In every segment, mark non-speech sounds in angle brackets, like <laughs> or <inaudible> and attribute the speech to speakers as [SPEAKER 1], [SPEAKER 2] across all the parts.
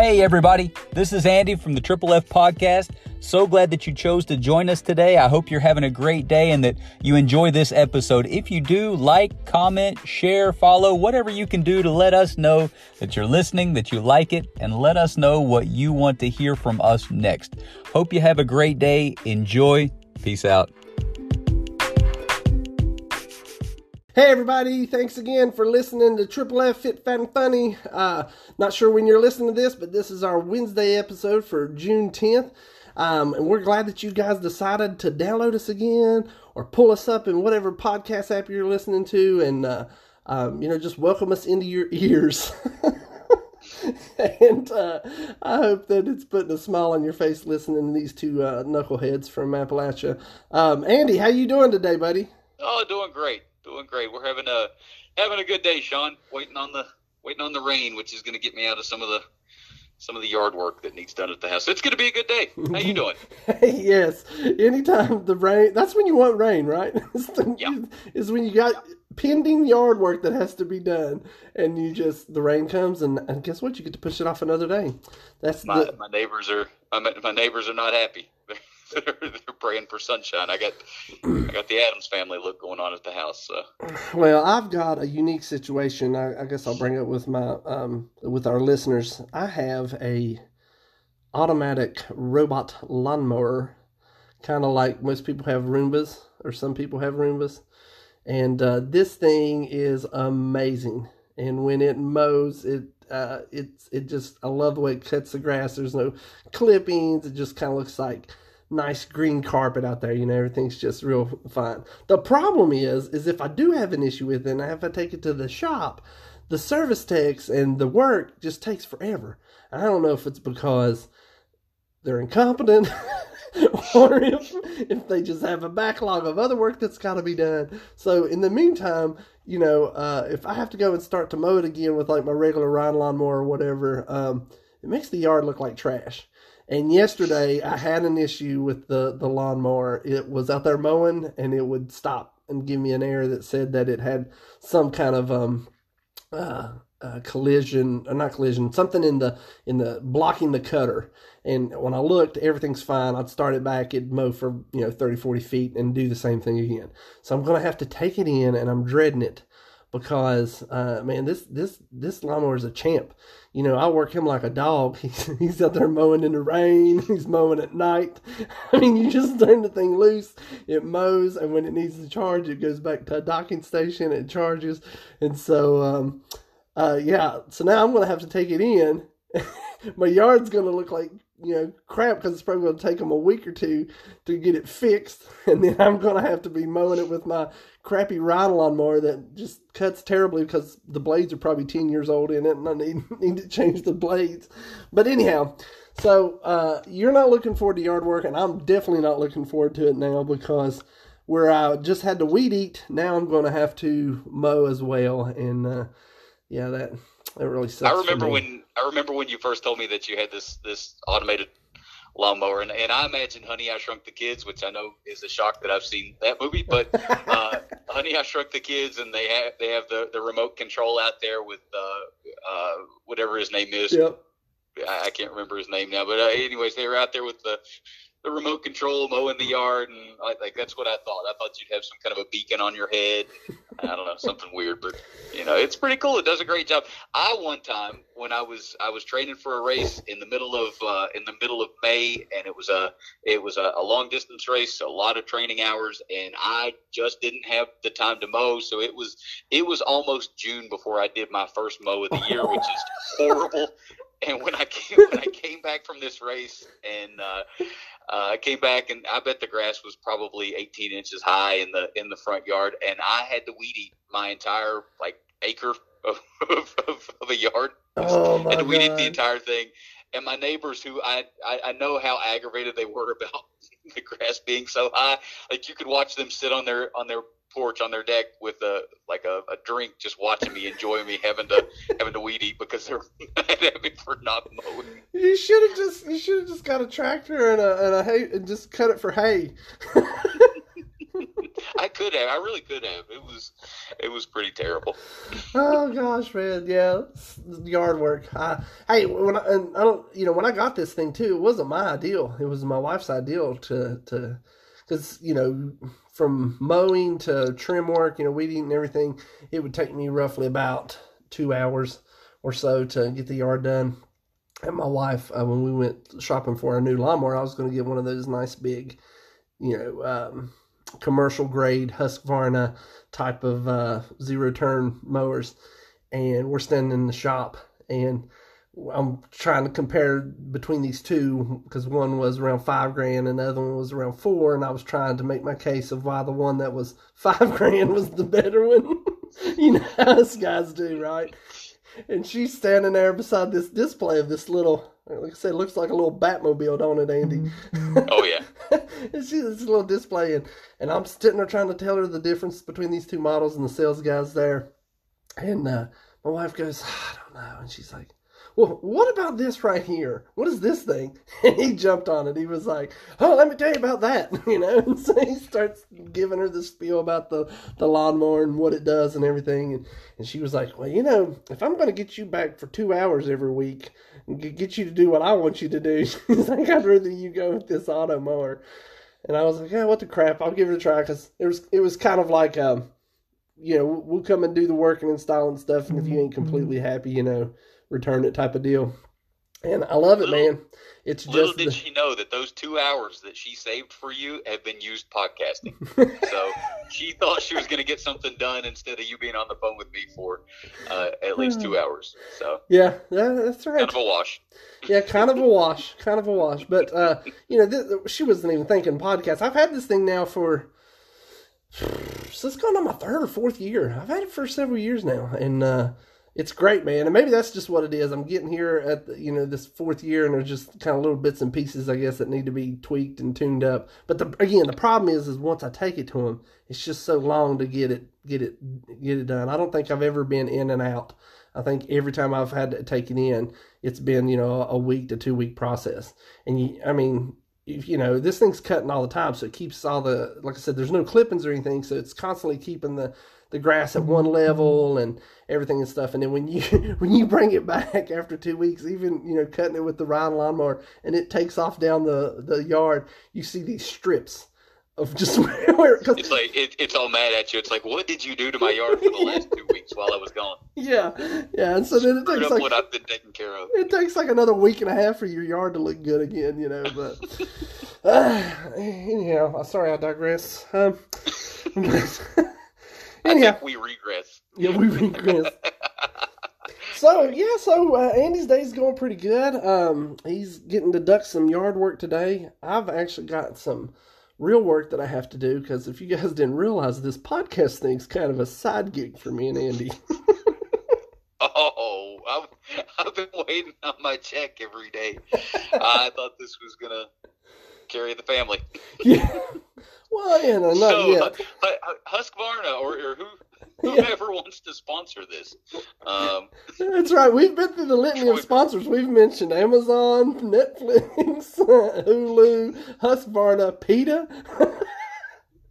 [SPEAKER 1] Hey, everybody, this is Andy from the Triple F Podcast. So glad that you chose to join us today. I hope you're having a great day and that you enjoy this episode. If you do, like, comment, share, follow, whatever you can do to let us know that you're listening, that you like it, and let us know what you want to hear from us next. Hope you have a great day. Enjoy. Peace out.
[SPEAKER 2] Hey everybody, thanks again for listening to Triple F Fit Fat and Funny. Uh, not sure when you're listening to this, but this is our Wednesday episode for June 10th. Um, and we're glad that you guys decided to download us again or pull us up in whatever podcast app you're listening to and, uh, um, you know, just welcome us into your ears. <laughs> and uh, I hope that it's putting a smile on your face listening to these two uh, knuckleheads from Appalachia. Um, Andy, how you doing today, buddy?
[SPEAKER 3] Oh, doing great doing great. We're having a having a good day, Sean. Waiting on the waiting on the rain, which is going to get me out of some of the some of the yard work that needs done at the house. It's going to be a good day. How you doing? <laughs>
[SPEAKER 2] yes. Anytime the rain, that's when you want rain, right? <laughs>
[SPEAKER 3] yeah.
[SPEAKER 2] Is when you got pending yard work that has to be done, and you just the rain comes, and, and guess what? You get to push it off another day. That's
[SPEAKER 3] my,
[SPEAKER 2] the,
[SPEAKER 3] my neighbors are my, my neighbors are not happy. <laughs> they're, praying for sunshine. I got I got the Addams family look going on at the house. So.
[SPEAKER 2] Well, I've got a unique situation. I, I guess I'll bring it with my um, with our listeners. I have a automatic robot lawnmower, kind of like most people have Roombas, or some people have Roombas, and uh, this thing is amazing. And when it mows, it uh, it's it just I love the way it cuts the grass. There's no clippings. It just kind of looks like nice green carpet out there. You know, everything's just real fine. The problem is, is if I do have an issue with it and I have to take it to the shop, the service takes and the work just takes forever. I don't know if it's because they're incompetent <laughs> or if, if they just have a backlog of other work that's got to be done. So in the meantime, you know, uh, if I have to go and start to mow it again with like my regular Ryan lawnmower or whatever, um, it makes the yard look like trash. And yesterday I had an issue with the, the lawnmower. It was out there mowing and it would stop and give me an error that said that it had some kind of um uh, uh, collision or not collision something in the in the blocking the cutter and when i looked everything's fine i'd start it back it'd mow for you know 30 40 feet and do the same thing again so i'm going to have to take it in and i'm dreading it because uh, man, this this this lawnmower is a champ. You know, I work him like a dog. <laughs> He's he's out there mowing in the rain. <laughs> He's mowing at night. <laughs> I mean, you just turn the thing loose, it mows, and when it needs to charge, it goes back to a docking station. It charges, and so um, uh, yeah. So now I'm gonna have to take it in. My yard's gonna look like you know, crap because it's probably going to take them a week or two to get it fixed. And then I'm going to have to be mowing it with my crappy ride along mower that just cuts terribly because the blades are probably 10 years old in it and I need, <laughs> need to change the blades. But anyhow, so uh, you're not looking forward to yard work, and I'm definitely not looking forward to it now because where I just had to weed eat, now I'm going to have to mow as well. And uh, yeah, that that really sucks.
[SPEAKER 3] I remember when I remember when you first told me that you had this this automated lawnmower, and, and I imagine Honey I Shrunk the Kids, which I know is a shock that I've seen that movie, but <laughs> uh, Honey I Shrunk the Kids, and they have they have the, the remote control out there with uh, uh, whatever his name is.
[SPEAKER 2] Yep.
[SPEAKER 3] I, I can't remember his name now, but uh, anyways, they were out there with the the remote control mowing the yard, and I, like that's what I thought. I thought you'd have some kind of a beacon on your head. I don't know, something weird, but you know, it's pretty cool. It does a great job. I one time when I was I was training for a race in the middle of uh, in the middle of May, and it was a it was a, a long distance race, a lot of training hours, and I just didn't have the time to mow, so it was it was almost June before I did my first mow of the year, which is <laughs> horrible. And when I came when I <laughs> came back from this race and uh, uh, I came back and I bet the grass was probably 18 inches high in the in the front yard, and I had to weed eat my entire like acre of, of, of a yard.
[SPEAKER 2] Oh my
[SPEAKER 3] to weed eat the entire thing. And my neighbors, who I, I I know how aggravated they were <laughs> about the grass being so high, like you could watch them sit on their on their porch on their deck with a like a, a drink, just watching me, enjoying me having to having to weed eat because they're <laughs> mad at me for not mowing.
[SPEAKER 2] You should have just you should have just got a tractor and a and a hay and just cut it for hay.
[SPEAKER 3] I could have. I really could have. It was, it was pretty terrible.
[SPEAKER 2] oh gosh, man, yeah, yard work. I, hey, when I, and I don't, you know, when I got this thing too, it wasn't my ideal. It was my wife's ideal to to, because you know, from mowing to trim work, you know, weed eating and everything, it would take me roughly about two hours or so to get the yard done. And my wife, uh, when we went shopping for a new lawnmower, I was going to get one of those nice big, you know. Um, commercial grade Husqvarna type of uh, zero turn mowers, and we're standing in the shop, and I'm trying to compare between these two because one was around five grand and the other one was around four, and I was trying to make my case of why the one that was <laughs> five grand was the better one. <laughs> you know how us guys do, right? And she's standing there beside this display of this little like I said, looks like a little Batmobile, don't it, Andy? <laughs>
[SPEAKER 3] Oh yeah.
[SPEAKER 2] and she's this little display, and, and I'm sitting there trying to tell her the difference between these two models, and the sales guy's there, and uh, my wife goes, I don't know, and she's like, well, what about this right here? What is this thing? <laughs> And he jumped on it. He was like, oh, let me tell you about that, <laughs> you know. And so he starts giving her the spiel about the, the lawnmower and what it does and everything. And, and she was like, well, you know, if I'm going to get you back for two hours every week and get you to do what I want you to do, <laughs> she's like, I'd rather you go with this auto mower. And I was like, yeah, what the crap? I'll give it a try because it was, it was kind of like, um, you know, we'll come and do the work and install and stuff. And if you ain't completely happy, you know, return it type of deal. And I love it,
[SPEAKER 3] Little-
[SPEAKER 2] man. It's just
[SPEAKER 3] Little
[SPEAKER 2] just
[SPEAKER 3] did
[SPEAKER 2] the,
[SPEAKER 3] she know that those two hours that she saved for you have been used podcasting. <laughs> so she thought she was going to get something done instead of you being on the phone with me for uh, at least two hours. So
[SPEAKER 2] yeah, yeah, that's right.
[SPEAKER 3] kind of a wash.
[SPEAKER 2] yeah, kind of a wash, kind of a wash. But uh, you know, th- she wasn't even thinking podcast. I've had this thing now for <sighs> so it's going on my third or fourth year. I've had it for several years now, and uh, it's great, man. And maybe that's just what it is. I'm getting here at the, you know this fourth year, and there's just kind of little bits and pieces, I guess, that need to be tweaked and tuned up. But the, again, the problem is, is once I take it to them, it's just so long to get it, get it, get it done. I don't think I've ever been in and out. I think every time I've had to take it in, it's been you know a week to two week process. And you, I mean, if, you know this thing's cutting all the time, so it keeps all the like I said, there's no clippings or anything, so it's constantly keeping the the grass at one level and everything and stuff. And then when you <laughs> when you bring it back after two weeks, even you know cutting it with the Ryan lawnmower, and it takes off down the the yard, you see these strips of just <laughs> where cause,
[SPEAKER 3] It's like it, it's all mad at you. It's like, what did you do to my yard for the last two weeks while I was gone? <laughs>
[SPEAKER 2] yeah yeah, and so then it takes like
[SPEAKER 3] what I've been taking care of.
[SPEAKER 2] it takes like another week and a half for your yard to look good again, you know. But uh, <sighs> <sighs> <sighs> anyhow, sorry I digress. Um, anyhow,
[SPEAKER 3] think we regress.
[SPEAKER 2] yeah, we <laughs> regress. So yeah, so uh, Andy's day's going pretty good. Um, he's getting to duck some yard work today. I've actually got some real work that I have to do because if you guys didn't realize, this podcast thing's kind of a side gig for me and Andy. <laughs>
[SPEAKER 3] Oh, I've, I've been waiting on my check every day. <laughs> I thought this was gonna carry the family.
[SPEAKER 2] yeah. Well, yeah, no, not
[SPEAKER 3] so,
[SPEAKER 2] yet.
[SPEAKER 3] Hu- Husqvarna or, or who, <laughs>
[SPEAKER 2] Yeah.
[SPEAKER 3] whoever wants to sponsor this, um,
[SPEAKER 2] That's right. We've been through the litany of <laughs> sponsors. We've mentioned Amazon, Netflix, <laughs> Hulu, Husqvarna, PETA.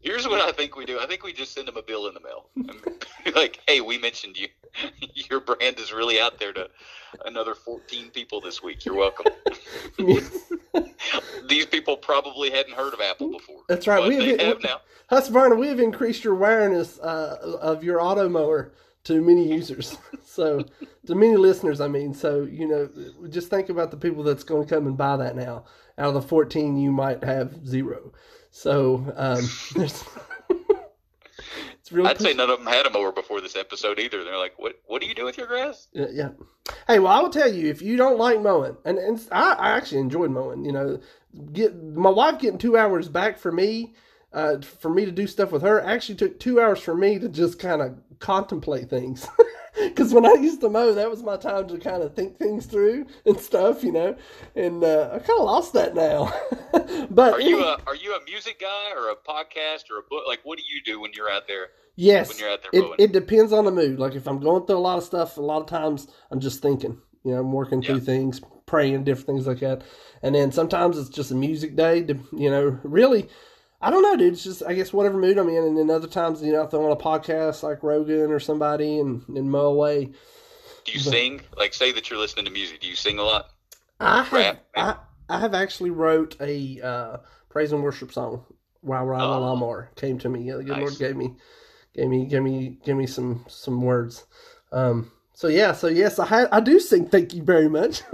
[SPEAKER 3] Here's what I think we do. I think we just send them a bill in the mail. <laughs> Like, hey, we mentioned you. <laughs> Your brand is really out there to another 14 people this week. You're welcome. <laughs> These people probably hadn't heard of Apple before.
[SPEAKER 2] That's right. We have-
[SPEAKER 3] have now.
[SPEAKER 2] Husqvarna, we have increased your awareness uh, of your auto mower to many users. So, to many listeners, I mean. So, you know, just think about the people that's going to come and buy that now. Out of the 14, you might have zero. So, um, <laughs> there's. <laughs> it's really
[SPEAKER 3] I'd say none of them had a mower before this episode either. They're like, "What? What do you do with your grass?"
[SPEAKER 2] Yeah, yeah. Hey, well, I will tell you if you don't like mowing, and, and I, I actually enjoyed mowing. You know, get my wife getting two hours back for me, uh, for me to do stuff with her. Actually, took two hours for me to just kind of contemplate things. <laughs> <laughs> Because when I used to mow, that was my time to kind of think things through and stuff. You know, and uh, I kind of lost that now. <laughs> but
[SPEAKER 3] Are you a Are you a music guy or a podcast or a book? Like, what do you do when you're out there?
[SPEAKER 2] Yes,
[SPEAKER 3] when you're out there
[SPEAKER 2] it,
[SPEAKER 3] mowing.
[SPEAKER 2] it depends on the mood. Like if I'm going through a lot of stuff, a lot of times I'm just thinking. You know, I'm working through things, praying, different things like that. And then sometimes it's just a music day. To, you know, really, I don't know, dude. It's just I guess whatever mood I'm in, and then other times you know I throw on a podcast like Rogan or somebody and and mow away.
[SPEAKER 3] Do you
[SPEAKER 2] But-
[SPEAKER 3] sing? Like, say that you're listening to music. Do you sing a lot?
[SPEAKER 2] I have I, I have actually wrote a uh, praise and worship song while riding a
[SPEAKER 3] Oh.
[SPEAKER 2] lawnmower. Came to me. Yeah, the good
[SPEAKER 3] Nice.
[SPEAKER 2] Lord gave me gave me gave me gave me some some words. Um, so yeah, so yes, I had I do sing. Thank you very much. <laughs>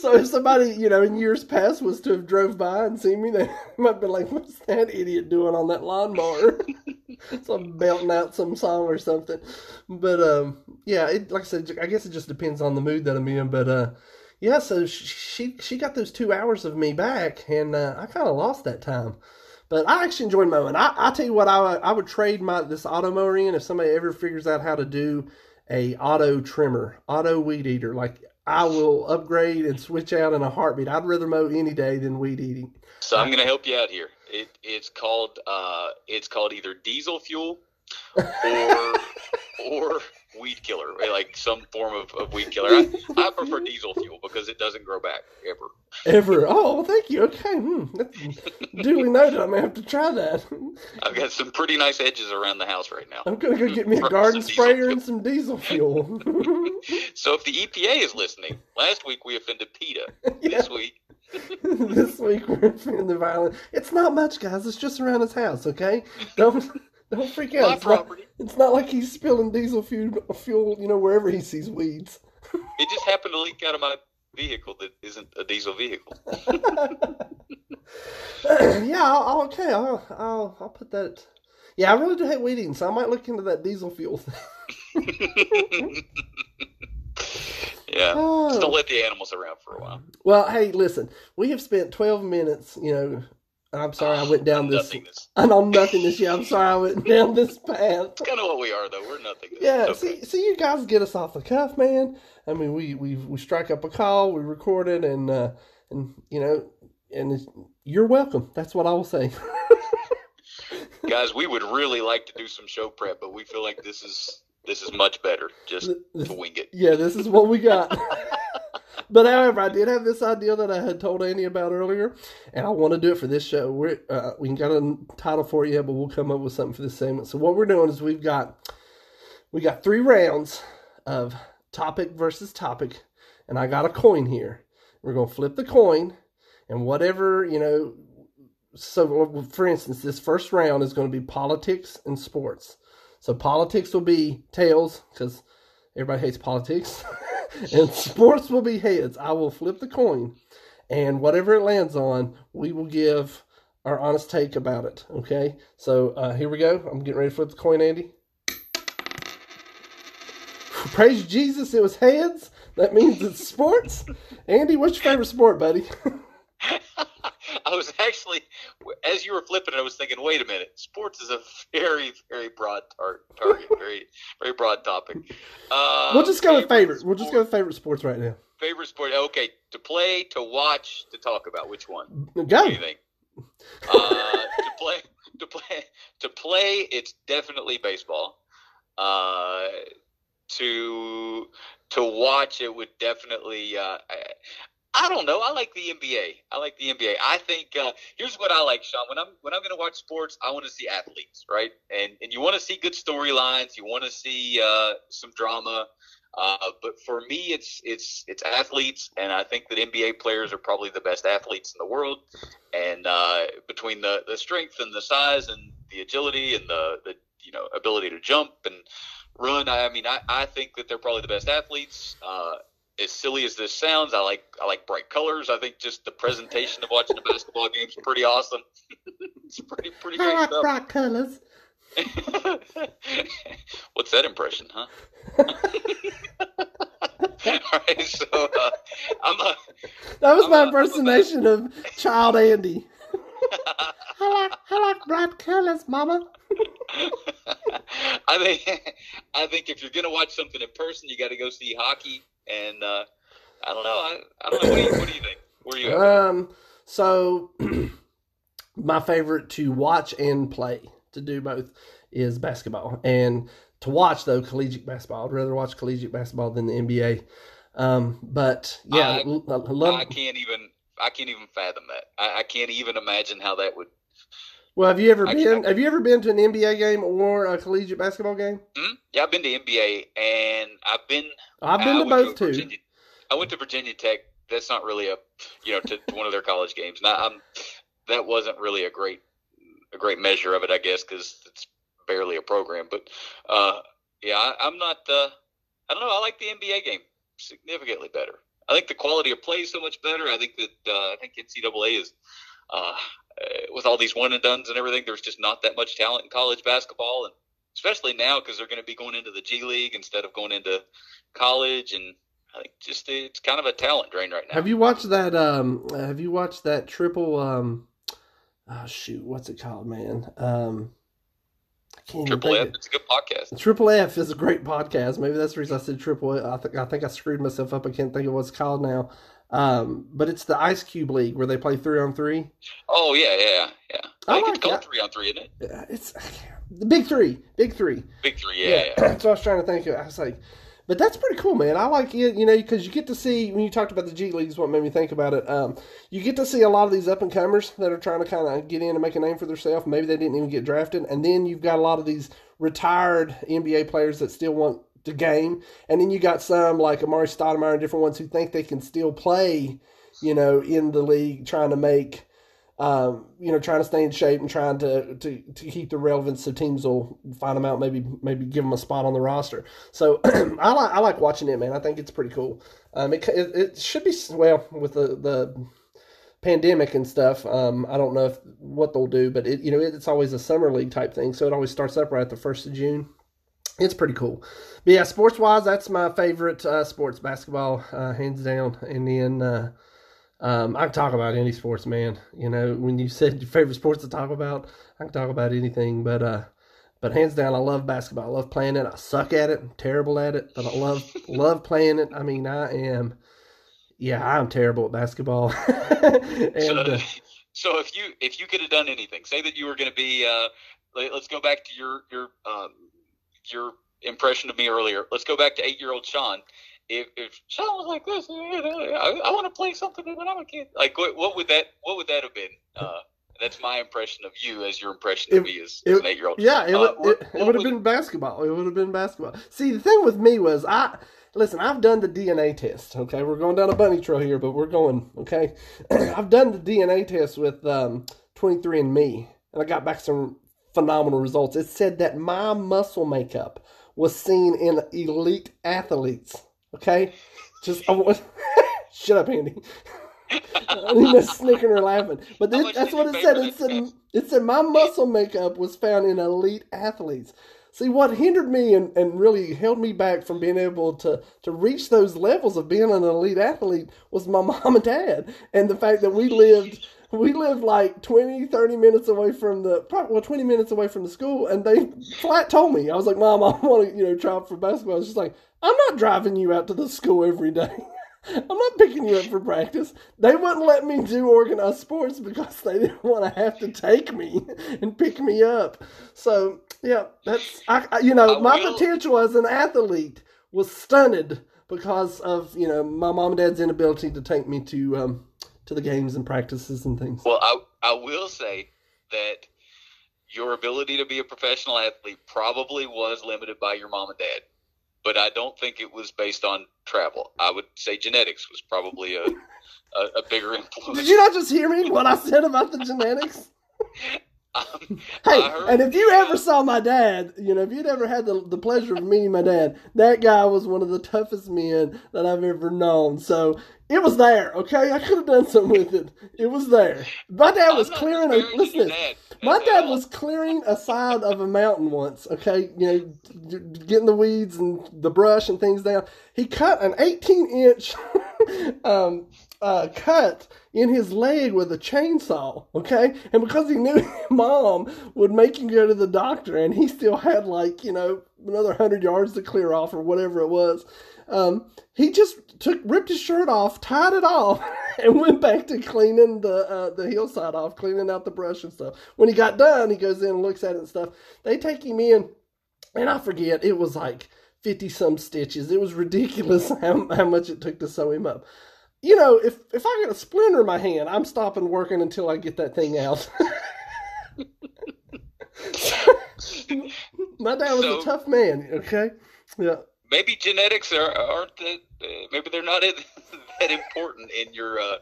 [SPEAKER 2] so if somebody you know in years past was to have drove by and seen me, they <laughs> might be like, "What's that idiot doing on that lawnmower?" <laughs> so I'm belting out some song or something. But um, yeah, it, like I said, I guess it just depends on the mood that I'm in. But uh, yeah, so sh- she she got those two hours of me back, and uh, I kind of lost that time. But I actually enjoyed mowing. I I tell you what, I I would trade my this auto mower in if somebody ever figures out how to do a auto trimmer, auto weed eater. Like I will upgrade and switch out in a heartbeat. I'd rather mow any day than weed eating.
[SPEAKER 3] So I'm going to help you out here. It it's called uh it's called either diesel fuel or <laughs> or weed killer, like some form of, of weed killer. I, I prefer diesel fuel because it doesn't grow back ever.
[SPEAKER 2] Ever? Oh, well, thank you. Okay, hmm. Duly noted. I'm gonna have to try that.
[SPEAKER 3] I've got some pretty nice edges around the house right now.
[SPEAKER 2] I'm gonna go get me a garden sprayer and some diesel fuel. <laughs> <laughs>
[SPEAKER 3] So if the EPA is listening, last week we offended PETA. <laughs>
[SPEAKER 2] yeah.
[SPEAKER 3] This week,
[SPEAKER 2] this week we're feeling the violence. It's not much, guys. It's just around his house. Okay, don't don't freak out.
[SPEAKER 3] my
[SPEAKER 2] It's not, it's not like he's spilling diesel fuel, fuel, you know, wherever he sees weeds.
[SPEAKER 3] It just happened to leak out of my vehicle that isn't a diesel vehicle. <laughs>
[SPEAKER 2] yeah, I'll, I'll okay. I'll, I'll I'll put that. Yeah, I really do hate weed eating, so I might look into that diesel fuel thing. <laughs>
[SPEAKER 3] yeah.
[SPEAKER 2] Oh.
[SPEAKER 3] Just don't oh. let the animals around for a while.
[SPEAKER 2] Well, hey, listen, we have spent 12 minutes, you know, I'm sorry I went down this,
[SPEAKER 3] Nothingness. <laughs>
[SPEAKER 2] I know nothingness, yeah, I'm sorry I went <laughs> down this path.
[SPEAKER 3] It's kind of what we are, though. We're nothing.
[SPEAKER 2] Yeah,
[SPEAKER 3] okay.
[SPEAKER 2] see, see, you guys get us off the cuff, man. I mean, we, we, we strike up a call, we record it, and, uh, and, you know, and it's, you're welcome. That's what I will say. <laughs>
[SPEAKER 3] guys, we would really like to do some show prep, but we feel like this is this is much better just
[SPEAKER 2] This-
[SPEAKER 3] to wing it.
[SPEAKER 2] yeah, this is what we got. But however, I did have this idea that I had told Andy about earlier, and I want to do it for this show. We're uh, we ain't got a title for it yet, but we'll come up with something for this segment. So what we're doing is we've got we got three rounds of topic versus topic, and I got a coin here. We're gonna flip the coin, and whatever you know. So, for instance, this first round is going to be politics and sports. So politics will be tails because everybody hates politics, <laughs> <laughs> and sports will be heads. I will flip the coin, and whatever it lands on, we will give our honest take about it. Okay, so uh, here we go. I'm getting ready to flip the coin, Andy. Praise Jesus, it was heads. That means it's sports. Andy, what's your favorite sport, buddy? <laughs>
[SPEAKER 3] I was actually, as you were flipping, it, I was thinking, wait a minute, sports is a very, very broad tar- target, <laughs> very, very broad topic. Uh,
[SPEAKER 2] we'll just go with favorite. We'll just go with favorite sports right now.
[SPEAKER 3] favorite sport. Okay, to play, to watch, to talk about. Which one?
[SPEAKER 2] Go.
[SPEAKER 3] What do you think? Uh, to play, to play, to play. It's definitely baseball. Uh, to to watch, it would definitely. Uh, I, I don't know. I like the NBA. I like the NBA. I think uh, here's what I like, Sean. When I'm when I'm going to watch sports, I want to see athletes, right? And and you want to see good storylines. You want to see uh, some drama. Uh, but for me, it's it's it's athletes, and I think that NBA players are probably the best athletes in the world. And uh, between the, the strength and the size and the agility and the, the you know ability to jump and run, I, I mean, I, I think that they're probably the best athletes. As silly as this sounds, I like I like bright colors. I think just the presentation of watching a basketball game is pretty awesome. <laughs> it's pretty pretty
[SPEAKER 2] I
[SPEAKER 3] great
[SPEAKER 2] like
[SPEAKER 3] stuff.
[SPEAKER 2] bright colors. <laughs>
[SPEAKER 3] What's that impression, huh? <laughs> All right, so uh, I'm a,
[SPEAKER 2] That was
[SPEAKER 3] I'm
[SPEAKER 2] my
[SPEAKER 3] a-
[SPEAKER 2] impersonation of Child Andy. I like I like bright colors, Mama.
[SPEAKER 3] I think I think if you're gonna watch something in person, you got to go see hockey. And uh, I don't know. I, I don't know. What do you What do you think? Where are you at?
[SPEAKER 2] Um, so <clears throat> my favorite to watch and play to do both is basketball, and to watch though collegiate basketball. I'd rather watch collegiate basketball than the NBA. Um, but yeah,
[SPEAKER 3] I-
[SPEAKER 2] I love.
[SPEAKER 3] I can't even I can't even fathom that. I, I can't even imagine how that would
[SPEAKER 2] Well, have you ever
[SPEAKER 3] I-
[SPEAKER 2] been? Have you ever been to an NBA game or a collegiate basketball game?
[SPEAKER 3] Hmm? Yeah, I've been to NBA, and I've been.
[SPEAKER 2] I've been to both too.
[SPEAKER 3] I went to Virginia Tech. That's not really a, you know, to, to one of their college games. Now, I'm, that wasn't really a great, a great measure of it, I guess, because it's barely a program. But uh, yeah, I, I'm not. Uh, I don't know. I like the NBA game significantly better. I think the quality of play is so much better. I think that uh, I think NCAA is. Uh, with all these one and dones and everything, there's just not that much talent in college basketball, and especially now because they're going to be going into the G League instead of going into college, and I think just it's kind of a talent drain right now.
[SPEAKER 2] Have you watched that? Um, have you watched that triple? Um, oh shoot, what's it called, man? Um,
[SPEAKER 3] Triple F, it's a good podcast.
[SPEAKER 2] Triple F is a great podcast. Maybe that's the reason I said Triple. F. I think I think I screwed myself up. I can't think of what's called now. Um, but it's the Ice Cube League where they play three on three.
[SPEAKER 3] Oh yeah, yeah, yeah.
[SPEAKER 2] I
[SPEAKER 3] I think
[SPEAKER 2] like
[SPEAKER 3] it's called three on three, isn't it?
[SPEAKER 2] It's the big three, big three.
[SPEAKER 3] Big three, yeah, yeah. <clears throat>
[SPEAKER 2] what I was trying to think of. I was like, but that's pretty cool, man. I like it, you know, because you get to see when you talked about the G Leagues. what made me think about it. Um, you get to see a lot of these up and comers that are trying to kind of get in and make a name for themselves. Maybe they didn't even get drafted, and then you've got a lot of these retired NBA players that still want to game, and then you got some like Amar'e Stoudemire and different ones who think they can still play, you know, in the league, trying to make um, you know, trying to stay in shape and trying to, to, to keep the relevance so teams will find them out, maybe maybe give them a spot on the roster. So <clears throat> I like I like watching it, man. I think it's pretty cool. Um, it, it, it should be well with the the pandemic and stuff. Um, I don't know if what they'll do, but it you know it's always a summer league type thing, so it always starts up right at the first of June. It's pretty cool. But yeah, sports wise, that's my favorite uh, sports basketball, uh, hands down. And then uh, um, I can talk about any sports, man. You know, when you said your favorite sports to talk about, I can talk about anything. But uh, but hands down, I love basketball. I love playing it. I suck at it. I'm terrible at it, but I love <laughs> love playing it. I mean, I am. Yeah, I'm terrible at basketball. <laughs> and
[SPEAKER 3] So,
[SPEAKER 2] uh,
[SPEAKER 3] so if you if you could have done anything, say that you were going to be, uh, let, us go back to your your um, your impression of me earlier. Let's go back to eight year old Sean. If, if Sean was like this, I, I want to play something when I'm a kid. Like what, what would that what would that have been? Uh, that's my impression of you as your impression of
[SPEAKER 2] It-
[SPEAKER 3] me as,
[SPEAKER 2] it-
[SPEAKER 3] as an eight year old.
[SPEAKER 2] Yeah, it
[SPEAKER 3] Uh,
[SPEAKER 2] would,
[SPEAKER 3] what-
[SPEAKER 2] it, would have been basketball. It would have been basketball. See, the thing with me was I listen. I've done the DNA test. Okay, we're going down a bunny trail here, but we're going. Okay, <clears throat> I've done the DNA test with um, 23andMe, and I got back some phenomenal results. It said that my muscle makeup was seen in elite athletes. Okay, just I was, <laughs> shut up, Andy. <laughs> I'm just snicking or laughing. But this, that's what it said. It said it said my muscle makeup was found in elite athletes. See, what hindered me and, and really held me back from being able to, to reach those levels of being an elite athlete was my <laughs> mom and dad. And the fact that we lived we lived like 20, 30 minutes away from the probably well, 20 minutes away from the school and they flat told me. I was like, Mom, I want to, you know, try out for basketball. She's like, I'm not driving you out to the school every day. <laughs> I'm not picking you up for practice. They wouldn't let me do organized sports because they didn't want to have to take me <laughs> and pick me up. So yeah, that's I, I you know
[SPEAKER 3] I
[SPEAKER 2] my
[SPEAKER 3] will-
[SPEAKER 2] potential as an athlete was stunted because of you know my mom and dad's inability to take me to um to the games and practices and things.
[SPEAKER 3] Well, I I will say that your ability to be a professional athlete probably was limited by your mom and dad, but I don't think it was based on travel. I would say genetics was probably a <laughs> a, a bigger influence.
[SPEAKER 2] Did you not just hear me what I said about the genetics? <laughs>
[SPEAKER 3] Um, <laughs>
[SPEAKER 2] Hey, and if you ever saw my dad, you know, if you'd ever had the, the pleasure of meeting my dad, that guy was one of the toughest men that I've ever known. So it was there, okay? I could have done something with it. It was there. My dad was clearing a listen.
[SPEAKER 3] your
[SPEAKER 2] to this.
[SPEAKER 3] dad
[SPEAKER 2] My dad was clearing a side of a mountain once, okay? You know, getting the weeds and the brush and things down. He cut an 18 inch <laughs> um, uh, cut in his leg with a chainsaw, okay? And because he knew <laughs> mom would make him go to the doctor and he still had like, you know, another 100 yards to clear off or whatever it was, um, he just took ripped his shirt off, tied it off, <laughs> and went back to cleaning the uh, the hillside off, cleaning out the brush and stuff. When he got done, he goes in and looks at it and stuff. They take him in, and I forget it was like fifty some stitches. It was ridiculous <laughs> how how much it took to sew him up. You know, if if I get a splinter in my hand, I'm stopping working until I get that thing out. <laughs> My dad was
[SPEAKER 3] So-
[SPEAKER 2] a tough man. Okay. Yeah.
[SPEAKER 3] maybe genetics are, aren't that, uh, maybe they're not <laughs> that important in your uh,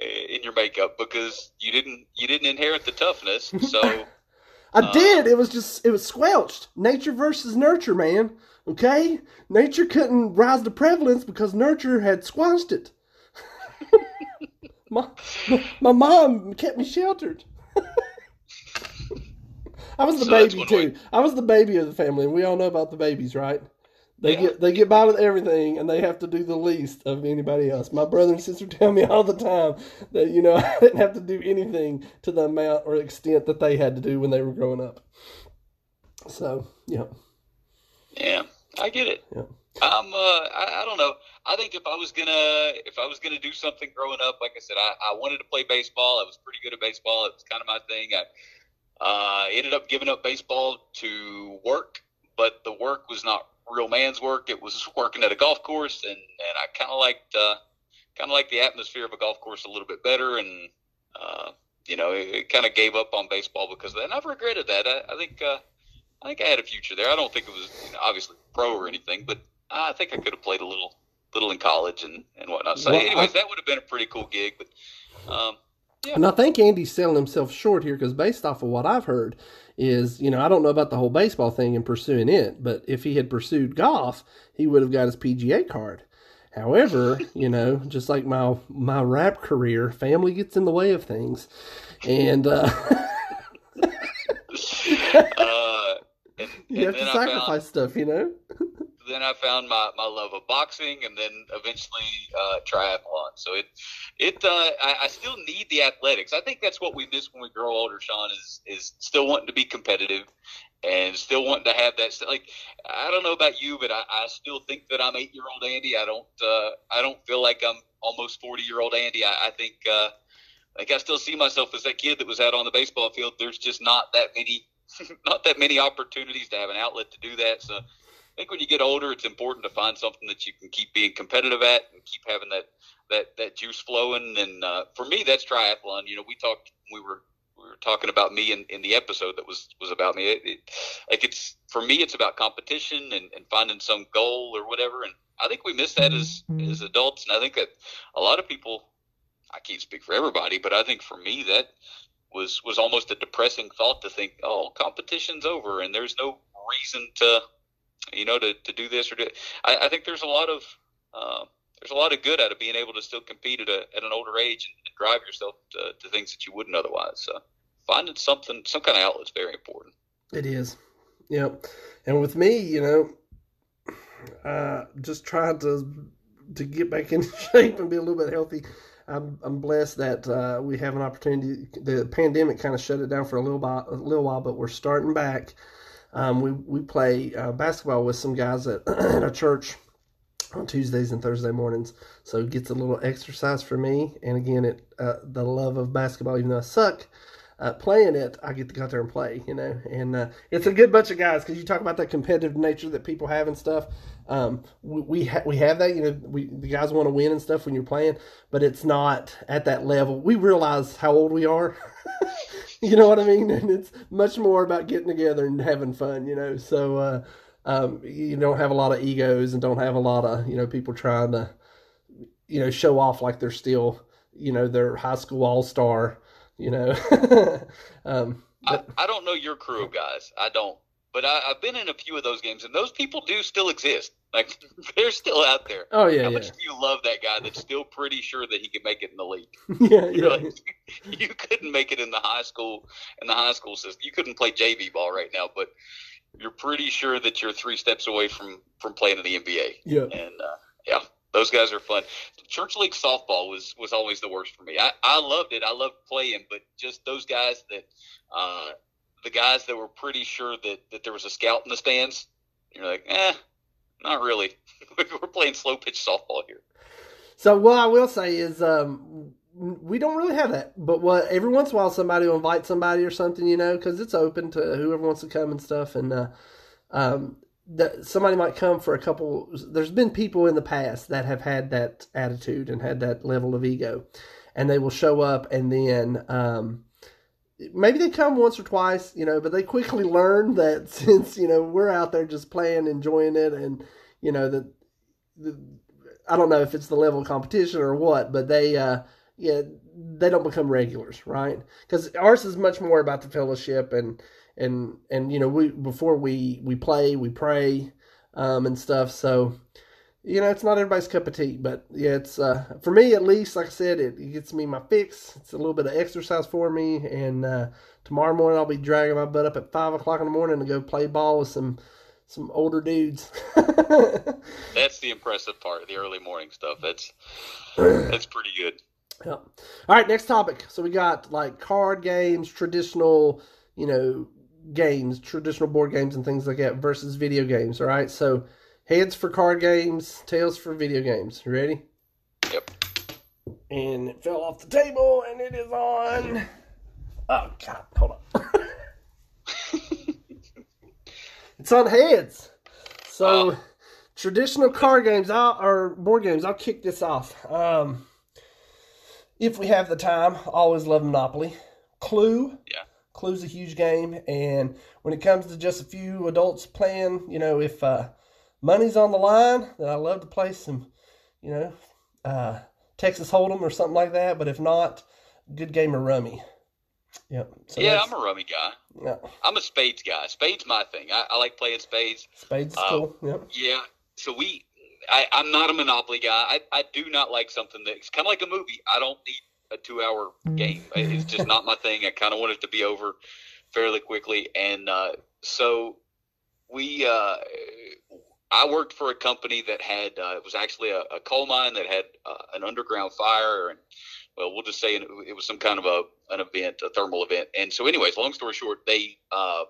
[SPEAKER 3] in your makeup because you didn't you didn't inherit the toughness. So <laughs>
[SPEAKER 2] I
[SPEAKER 3] Uh,
[SPEAKER 2] did. It was just it was squelched. Nature versus nurture, man. Okay? Nature couldn't rise to prevalence because nurture had squashed it. My, my mom kept me sheltered. I was the
[SPEAKER 3] So
[SPEAKER 2] baby too.
[SPEAKER 3] way.
[SPEAKER 2] I was the baby of the family, and we all know about the babies, right? They
[SPEAKER 3] Yeah.
[SPEAKER 2] get they get by with everything, and they have to do the least of anybody else. My brother and sister <laughs> tell me all the time that you know <laughs> I didn't have to do anything to the amount or extent that they had to do when they were growing up. So yeah,
[SPEAKER 3] yeah, I get it.
[SPEAKER 2] Yeah.
[SPEAKER 3] I'm uh, I, I don't know. I think if I was gonna if I was gonna do something growing up, like I said, I, I wanted to play baseball. I was pretty good at baseball. It was kind of my thing. I uh, ended up giving up baseball to work, but the work was not real man's work. It was <laughs> working at a golf course, and and I kind of liked uh, kind of liked the atmosphere of a golf course a little bit better, and uh, you know, it, it kind of gave up on baseball because of that. And I've regretted that. I, I think uh, I think I had a future there. I don't think it was you know, obviously pro or anything, but I think I could have played a little little in college and and whatnot. So,
[SPEAKER 2] Well,
[SPEAKER 3] anyways,
[SPEAKER 2] I-
[SPEAKER 3] that would have been a pretty cool gig, but. Um,
[SPEAKER 2] and I think Andy's selling himself short here because based off of what I've heard, is you know I don't know about the whole baseball thing and pursuing it, but if he had pursued golf, he would have got his PGA card. However, you know, just like my my rap career, family gets in the way of things, and uh, <laughs>
[SPEAKER 3] uh, and, <laughs>
[SPEAKER 2] you have to
[SPEAKER 3] I
[SPEAKER 2] sacrifice
[SPEAKER 3] found,
[SPEAKER 2] stuff, you know. <laughs>
[SPEAKER 3] then I found my, my love of boxing, and then eventually uh, triathlon. So it it uh, I, I still need the athletics. I think that's what we miss when we grow older. Sean is is still wanting to be competitive and still wanting to have that. Like I don't know about you, but I, I still think that I'm eight year old Andy. I don't uh, I don't feel like I'm almost forty year old Andy. I, I think. Uh, like I still see myself as that kid that was out on the baseball field. There's just not that many, <laughs> not that many opportunities to have an outlet to do that. So I think when you get older, it's important to find something that you can keep being competitive at and keep having that that that juice flowing. And uh, for me, that's triathlon. You know, we talked, we were we were talking about me in, in the episode that was was about me. It, it, like it's for me, it's about competition and, and finding some goal or whatever. And I think we miss that as as adults. And I think that a lot of people I can't speak for everybody, but I think for me that was was almost a depressing thought to think, oh, competition's over and there's no reason to, you know, to, to do this or do. I, I think there's a lot of uh, there's a lot of good out of being able to still compete at, a, at an older age and, and drive yourself to, to things that you wouldn't otherwise. So finding something, some kind of outlet is very important.
[SPEAKER 2] It is. Yep. And with me, you know, uh, just trying to to get back <laughs> in shape and be a little bit healthy. I'm I'm blessed that uh, we have an opportunity. The pandemic kind of shut it down for a little while, a little while, but we're starting back. Um, we we play uh, basketball with some guys at, <clears throat> at a church on Tuesdays and Thursday mornings. So it gets a little exercise for me. And again, it uh, the love of basketball, even though I suck uh, playing it, I get to go out there and play, you know. And uh, it's a good bunch of guys because you talk about that competitive nature that people have and stuff. Um, we we, ha- we have that, you know. We the guys want to win and stuff when you're playing, but it's not at that level. We realize how old we are. <laughs> <laughs> you know what I mean? And it's much more about getting together and having fun, you know. So uh, um, you don't have a lot of egos and don't have a lot of you know people trying to you know show off like they're still you know their high school all star you know. <laughs> um,
[SPEAKER 3] I, I don't know your crew of guys. I don't. But I, I've been in a few of those games, and those people do still exist. Like <laughs> they're still out there.
[SPEAKER 2] oh yeah,
[SPEAKER 3] How
[SPEAKER 2] yeah,
[SPEAKER 3] much do you love that guy that's still pretty sure that he can make it in the league? <laughs> <laughs>
[SPEAKER 2] yeah,
[SPEAKER 3] You're
[SPEAKER 2] yeah.
[SPEAKER 3] like, you couldn't make it in the high school in the high school system. You couldn't play JV ball right now, but you're pretty sure that you're three steps away from from playing in the NBA.
[SPEAKER 2] yeah.
[SPEAKER 3] And uh, yeah, those guys are fun. Church league softball was was always the worst for me. I, I loved it. I loved playing, but just those guys that uh, the guys that were pretty sure that that there was a scout in the stands. You're like, eh, not really. <laughs> we're playing slow pitch softball here.
[SPEAKER 2] So what I will say is, um, we don't really have that. But what every once in a while somebody will invite somebody or something, you know, because it's open to whoever wants to come and stuff. And uh, um, that somebody might come for a couple. There's been people in the past that have had that attitude and had that level of ego, and they will show up and then. Um, maybe they come once or twice, you know, but they quickly learn that <laughs> since you know we're out there just playing, enjoying it, and you know that the, I don't know if it's the level of competition or what, but they uh, yeah they don't become regulars, right? Because ours is much more about the fellowship and and and you know we before we we play we pray um, and stuff, so you know, it's not everybody's cup of tea, but yeah, it's uh, for me at least. Like I said, it, it, gets me my fix. It's a little bit of exercise for me, and uh, tomorrow morning I'll be dragging my butt up at five o'clock in the morning to go play ball with some some older dudes. <laughs>
[SPEAKER 3] that's the impressive part, the early morning stuff. That's <clears throat> that's pretty good.
[SPEAKER 2] Yeah. All right, next topic. So we got like card games, traditional, you know, games, traditional board games and things like that versus video games. All right, so Heads for card games, tails for video games. Ready?
[SPEAKER 3] Yep.
[SPEAKER 2] And it fell off the table and it is on. Oh, God. Hold on. <laughs> it's on heads. So, oh. traditional card games I'll, or board games, I'll kick this off. Um, if we have the time, always love Monopoly. Clue.
[SPEAKER 3] Yeah.
[SPEAKER 2] Clue's a huge game. And when it comes to just a few adults playing, you know, if. Uh, money's on the line, then I love to play some, you know, uh, Texas Hold'em or something like that. But if not, good game of rummy. Yep.
[SPEAKER 3] So yeah, I'm a rummy guy. Yeah. I'm a spades guy. Spades my thing. I, I like playing spades.
[SPEAKER 2] Spades is uh, cool. Yep.
[SPEAKER 3] Yeah. So we, I, I'm not a Monopoly guy. I, I do not like something that's kind of like a movie. I don't need a two hour game. It's just not my thing. I kind of want it to be over fairly quickly. And uh, so we, uh, I worked for a company that had uh, it was actually a, a coal mine that had uh, an underground fire, and well, we'll just say it, was some kind of a an event, a thermal event. And so, anyways, long story short, they uh,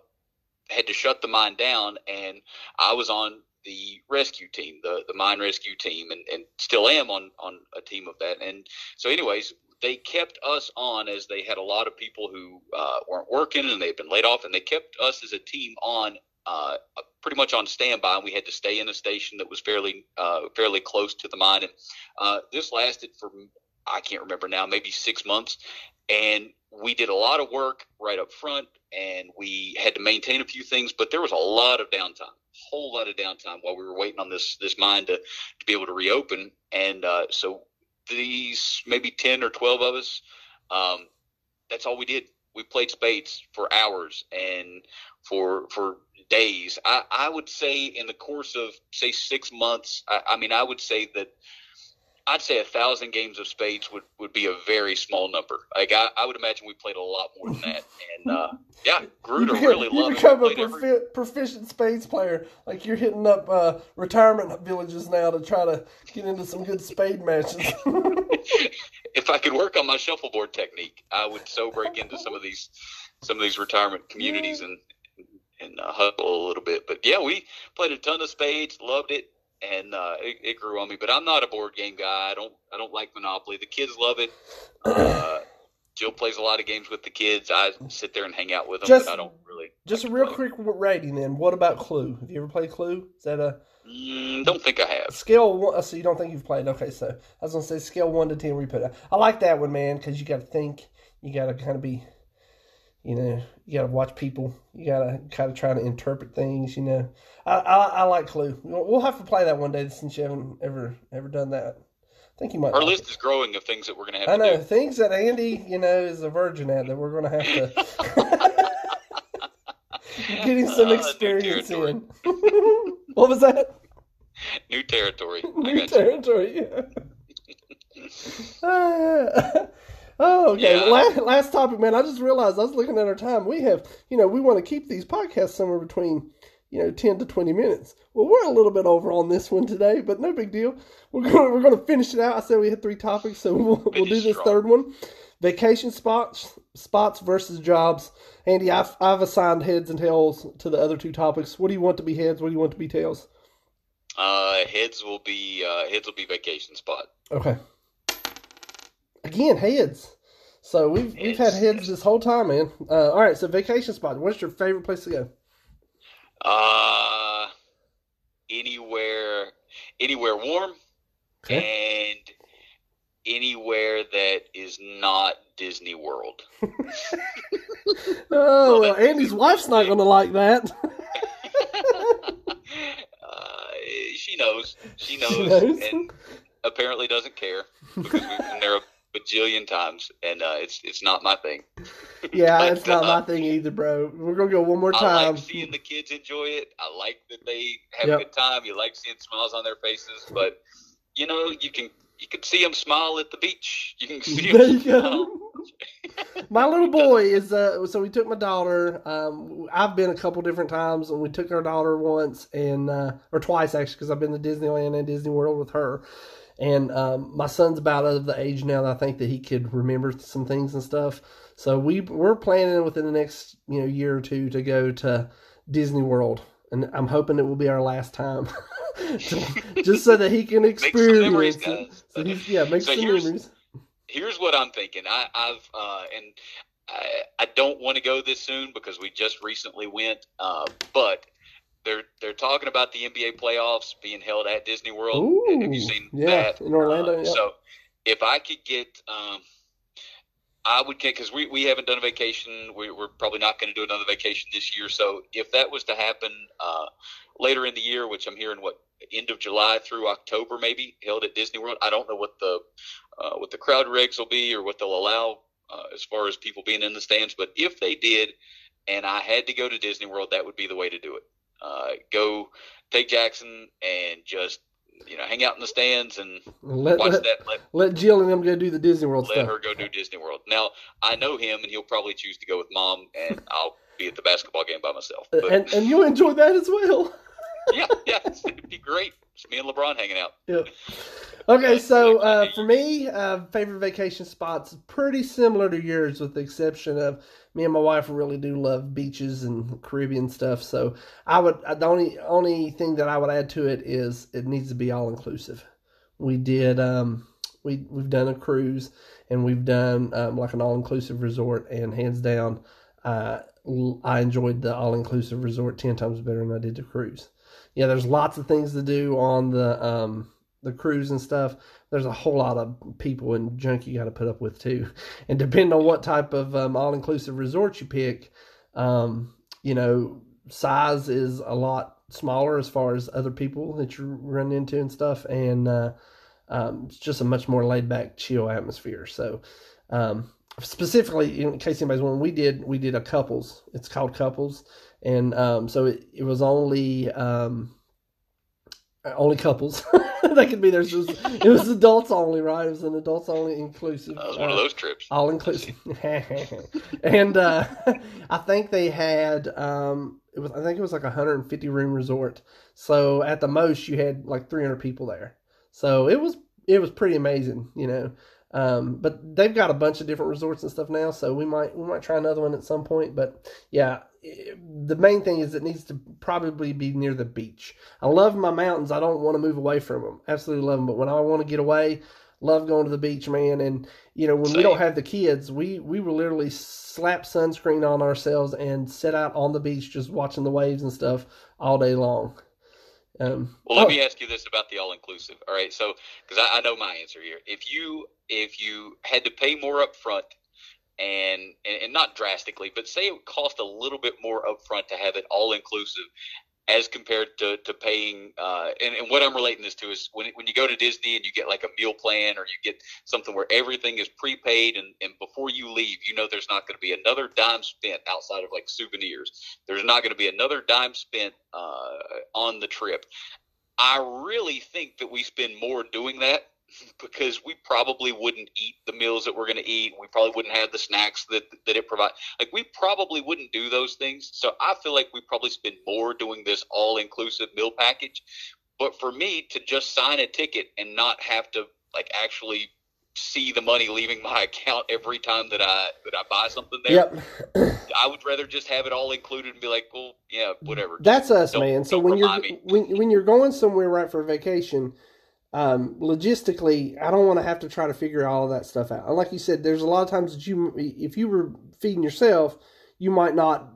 [SPEAKER 3] had to shut the mine down, and I was on the rescue team, the the mine rescue team, and, and still am on on a team of that. And so, anyways, they kept us on as they had a lot of people who uh, weren't working and they've been laid off, and they kept us as a team on uh, pretty much on standby, and we had to stay in a station that was fairly uh, fairly close to the mine. And uh, this lasted for I can't remember now, maybe six months, and we did a lot of work right up front, and we had to maintain a few things, but there was a lot of downtime, a whole lot of downtime while we were waiting on this this mine to to be able to reopen. And uh, so these maybe ten or twelve of us, um, that's all we did. We played spades for hours and for for days. I, I would say in the course of say six months, I, I mean, I would say that I'd say a thousand games of spades would, would be a very small number. Like I, I would imagine we played a lot more than that. And uh, yeah, grew to really love
[SPEAKER 2] you become a profi- every... proficient spades player. Like you're hitting up uh, retirement villages now to try to get into some good spade matches. <laughs> <laughs>
[SPEAKER 3] if I could work on my shuffleboard technique, I would so break into some of these some of these retirement communities and and uh, hustle a little bit. But yeah, we played a ton of spades, loved it, and uh, it, it, grew on me. But I'm not a board game guy. I don't I don't like Monopoly. The kids love it. Uh, Jill plays a lot of games with the kids. I sit there and hang out with them, just, but I don't really.
[SPEAKER 2] Just a real quick rating then. What about Clue? Have you ever played Clue? Is that a?
[SPEAKER 3] Mm, don't think I have.
[SPEAKER 2] Scale one. So you don't think you've played? Okay, so I was gonna say scale one to ten. We put. I like that one, man, because you got to think. You got to kind of be you know, you got to watch people. You got to kind of try to interpret things. You know, I, I, I like Clue. We'll have to play that one day since you haven't ever ever done that. I think you might.
[SPEAKER 3] Our list it. is growing of things that we're going to have.
[SPEAKER 2] I know
[SPEAKER 3] do.
[SPEAKER 2] things that Andy, you know, is a virgin at that we're going to have to <laughs> getting some uh, experience uh, in. <laughs> what was that?
[SPEAKER 3] New territory.
[SPEAKER 2] New territory. Yeah. <laughs> Oh, okay. Yeah. Last, last topic, man. I just realized I was looking at our time. We have, you know, we want to keep these podcasts somewhere between, you know, ten to twenty minutes. Well, we're a little bit over on this one today, but no big deal. We're going we're to finish it out. I said we had three topics, so <laughs> we'll, we'll do this third one. Vacation spots spots versus jobs. Andy, I've I've assigned heads and tails to the other two topics. What do you want to be heads? What do you want to be tails?
[SPEAKER 3] Uh, heads will be uh, heads will be vacation spot.
[SPEAKER 2] Okay. Again, heads. So we've we've had heads this whole time, man. Uh, all right, so vacation spot. What's your favorite place to go?
[SPEAKER 3] Uh, anywhere, anywhere warm, okay. and anywhere that is not Disney World. <laughs>
[SPEAKER 2] oh, well, Andy's wife's not going to like that. <laughs>
[SPEAKER 3] uh, she knows. She knows.
[SPEAKER 2] She knows.
[SPEAKER 3] And apparently doesn't care because we've been there a bajillion times, and uh, it's it's not my thing. <laughs>
[SPEAKER 2] yeah,
[SPEAKER 3] But,
[SPEAKER 2] it's not
[SPEAKER 3] uh,
[SPEAKER 2] my thing either, bro. We're to go one more
[SPEAKER 3] I
[SPEAKER 2] time.
[SPEAKER 3] like seeing the kids enjoy it. I like that they have
[SPEAKER 2] Yep.
[SPEAKER 3] a good time. You like seeing smiles on their faces, but you know you can you can see them smile at the beach. You can <laughs> see
[SPEAKER 2] There
[SPEAKER 3] them smile. <laughs>
[SPEAKER 2] My little boy is uh so we took my daughter. Um I've been a couple different times and we took our daughter once and uh or twice actually because I've been to Disneyland and Disney World with her. And um my son's about of the age now that I think that he could remember some things and stuff. So we we're planning within the next, you know, year or two to go to Disney World. And I'm hoping it will be our last time. <laughs> Just so that he can experience
[SPEAKER 3] memories,
[SPEAKER 2] it.
[SPEAKER 3] guys.
[SPEAKER 2] So he's, yeah, make
[SPEAKER 3] So
[SPEAKER 2] some
[SPEAKER 3] here's-
[SPEAKER 2] memories.
[SPEAKER 3] here's what I'm thinking. I, I've uh, and I, I don't want to go this soon because we just recently went, uh, but they're they're talking about the NBA playoffs being held at Disney World.
[SPEAKER 2] Ooh,
[SPEAKER 3] Have you seen
[SPEAKER 2] yeah,
[SPEAKER 3] that
[SPEAKER 2] in Orlando,
[SPEAKER 3] Uh. So if I could get, um, I would get because we, we haven't done a vacation. We, we're probably not going to do another vacation this year. So if that was to happen uh, later in the year, which I'm hearing what end of July through October, maybe held at Disney World. I don't know what the uh, what the crowd regs will be or what they'll allow uh, as far as people being in the stands. But if they did, and I had to go to Disney World, that would be the way to do it. Uh, go take Jackson and just you know hang out in the stands and
[SPEAKER 2] Let,
[SPEAKER 3] watch
[SPEAKER 2] let,
[SPEAKER 3] that. Let
[SPEAKER 2] let Jill and them go do the Disney World
[SPEAKER 3] let
[SPEAKER 2] stuff.
[SPEAKER 3] her go do Disney World. Now I know him, and he'll probably choose to go with mom, and <laughs> I'll be at the basketball game by myself. But
[SPEAKER 2] and and you'll enjoy that as well. <laughs>
[SPEAKER 3] yeah, yeah, it'd be great. It's me and LeBron hanging out.
[SPEAKER 2] Yep. Okay, <laughs> so uh, for me, uh, favorite vacation spots pretty similar to yours, with the exception of me and my wife really do love beaches and Caribbean stuff. So I would the only only thing that I would add to it is it needs to be all inclusive. We did um we we've done a cruise and we've done um, like an all inclusive resort, and hands down, uh, I enjoyed the all inclusive resort ten times better than I did the cruise. Yeah, there's lots of things to do on the um the cruise and stuff. There's a whole lot of people and junk you got to put up with too, and depending on what type of um, all inclusive resort you pick, um, you know, size is a lot smaller as far as other people that you run into and stuff, and uh, um, it's just a much more laid back, chill atmosphere. So. Um, specifically in case anybody's wondering we did we did a couples it's called couples and um, so it, it was only um, only couples <laughs> that could be there. It, was, it was adults only, right? It was an adults only inclusive.
[SPEAKER 3] That was one of
[SPEAKER 2] uh,
[SPEAKER 3] those trips.
[SPEAKER 2] all inclusive. <laughs> and uh, <laughs> I think they had um, it was I think it was like a 150 room resort. So at the most you had like 300 people there. So it was it was pretty amazing, you know. Um, but they've got a bunch of different resorts and stuff now, so we might we might try another one at some point. But yeah, the main thing is it needs to probably be near the beach. I love my mountains. I don't want to move away from them. Absolutely love them. But when I want to get away, love going to the beach, man. And you know, when we don't have the kids, we we will literally slap sunscreen on ourselves and sit out on the beach just watching the waves and stuff all day long. Um,
[SPEAKER 3] Well, let
[SPEAKER 2] oh,
[SPEAKER 3] me ask you this about the all inclusive. All right, so because I, I know my answer here, if you if you had to pay more up front, and, and and not drastically, but say it cost a little bit more up front to have it all inclusive, as compared to to paying. Uh, and, and what I'm relating this to is when when you go to Disney and you get like a meal plan or you get something where everything is prepaid and and before you leave, you know there's not going to be another dime spent outside of like souvenirs. There's not going to be another dime spent uh, on the trip. I really think that we spend more doing that because we probably wouldn't eat the meals that we're going to eat. We probably wouldn't have the snacks that that it provides. Like we probably wouldn't do those things. So I feel like we probably spend more doing this all inclusive meal package. But for me to just sign a ticket and not have to like actually see the money leaving my <laughs> account every time that I that I buy something there,
[SPEAKER 2] yep.
[SPEAKER 3] I would rather just have it all included and be like, well, yeah, whatever.
[SPEAKER 2] That's us, man. So when you're
[SPEAKER 3] me.
[SPEAKER 2] when when you're going somewhere right for vacation, um, logistically, I don't want to have to try to figure all of that stuff out. And like you said, there's a lot of times that you, if you were feeding yourself, you might not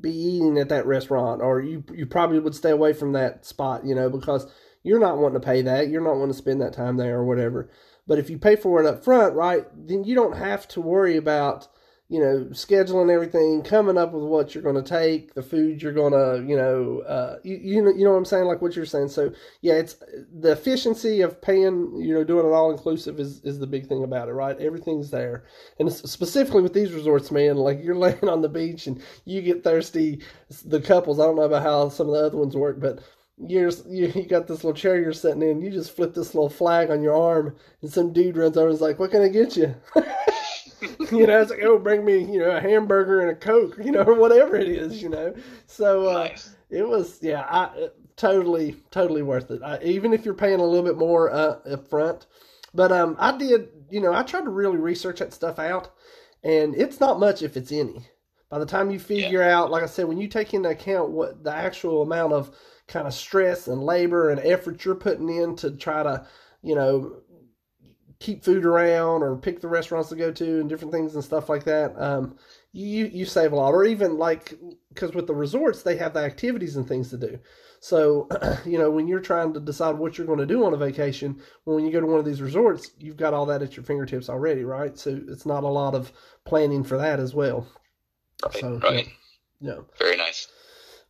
[SPEAKER 2] be eating at that restaurant, or you you probably would stay away from that spot, you know, because you're not wanting to pay that. You're not wanting to spend that time there or whatever. But if you pay for it up front, right, then you don't have to worry about you know, scheduling everything, coming up with what you're going to take, the food you're going to, you know, uh, you, you know, you know what I'm saying, like what you're saying. So yeah, it's the efficiency of paying, you know, doing it all inclusive is is the big thing about it, right? Everything's there, and specifically with these resorts, man, like you're <laughs> laying on the beach and you get thirsty. The couples, I don't know about how some of the other ones work, but you're you, you got this little chair you're sitting in. You just flip this little flag on your arm, and some dude runs over and is like, "What can I get you?" <laughs> <laughs> you know, it's like, oh, bring me, you know, a hamburger and a coke, you know, or <laughs> whatever it is, you know. So uh, nice. it was, yeah, I totally, totally worth it. I, even if you're paying a little bit more uh, up front. But um, I did, you know, I tried to really research that stuff out, and it's not much if it's any. By the time you figure yeah. out, like I said, when you take into account what the actual amount of kind of stress and labor and effort you're putting in to try to, you know, keep food around or pick the restaurants to go to and different things and stuff like that, um, you you save a lot. Or even like because with the resorts they have the activities and things to do. So <clears throat> you know when you're trying to decide what you're going to do on a vacation, when you go to one of these resorts, you've got all that at your fingertips already, right? So it's not a lot of planning for that as well.
[SPEAKER 3] Right. So, right. Yeah. Very nice.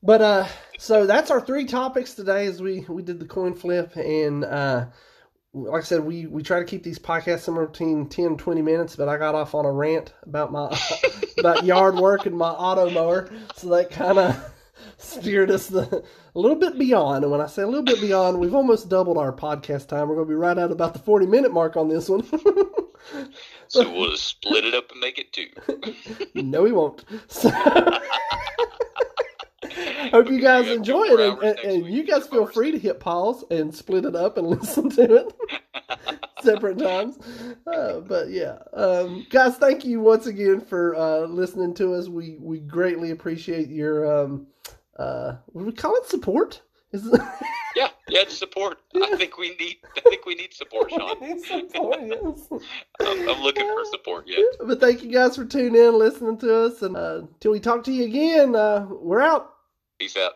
[SPEAKER 2] But uh, so that's our three topics today as we we did the coin flip and uh like I said, we, we try to keep these podcasts somewhere between 10 and 20 minutes, but I got off on a rant about my <laughs> about yard work and my auto mower. So that kind of <laughs> steered us the, a little bit beyond. And when I say a little bit beyond, we've almost doubled our podcast time. We're going to be right at about the 40 minute mark on this one. <laughs>
[SPEAKER 3] so we'll split it up and make it two.
[SPEAKER 2] no, we won't. So, Hope you guys enjoy it, and, and, and you guys feel free to hit pause and split it up and <laughs> listen to it <laughs> separate times. Uh, but yeah, um, guys, thank you once again for uh, listening to us. We we greatly appreciate your um, uh, what we call it support. <laughs>
[SPEAKER 3] Yeah, yeah, support. Yeah. I think we need. I think we need support, Sean. need support, yes. I'm, I'm, looking for support. Yeah.
[SPEAKER 2] But thank you guys for tuning in, listening to us, and uh, until we talk to you again, uh, we're out.
[SPEAKER 3] Peace out.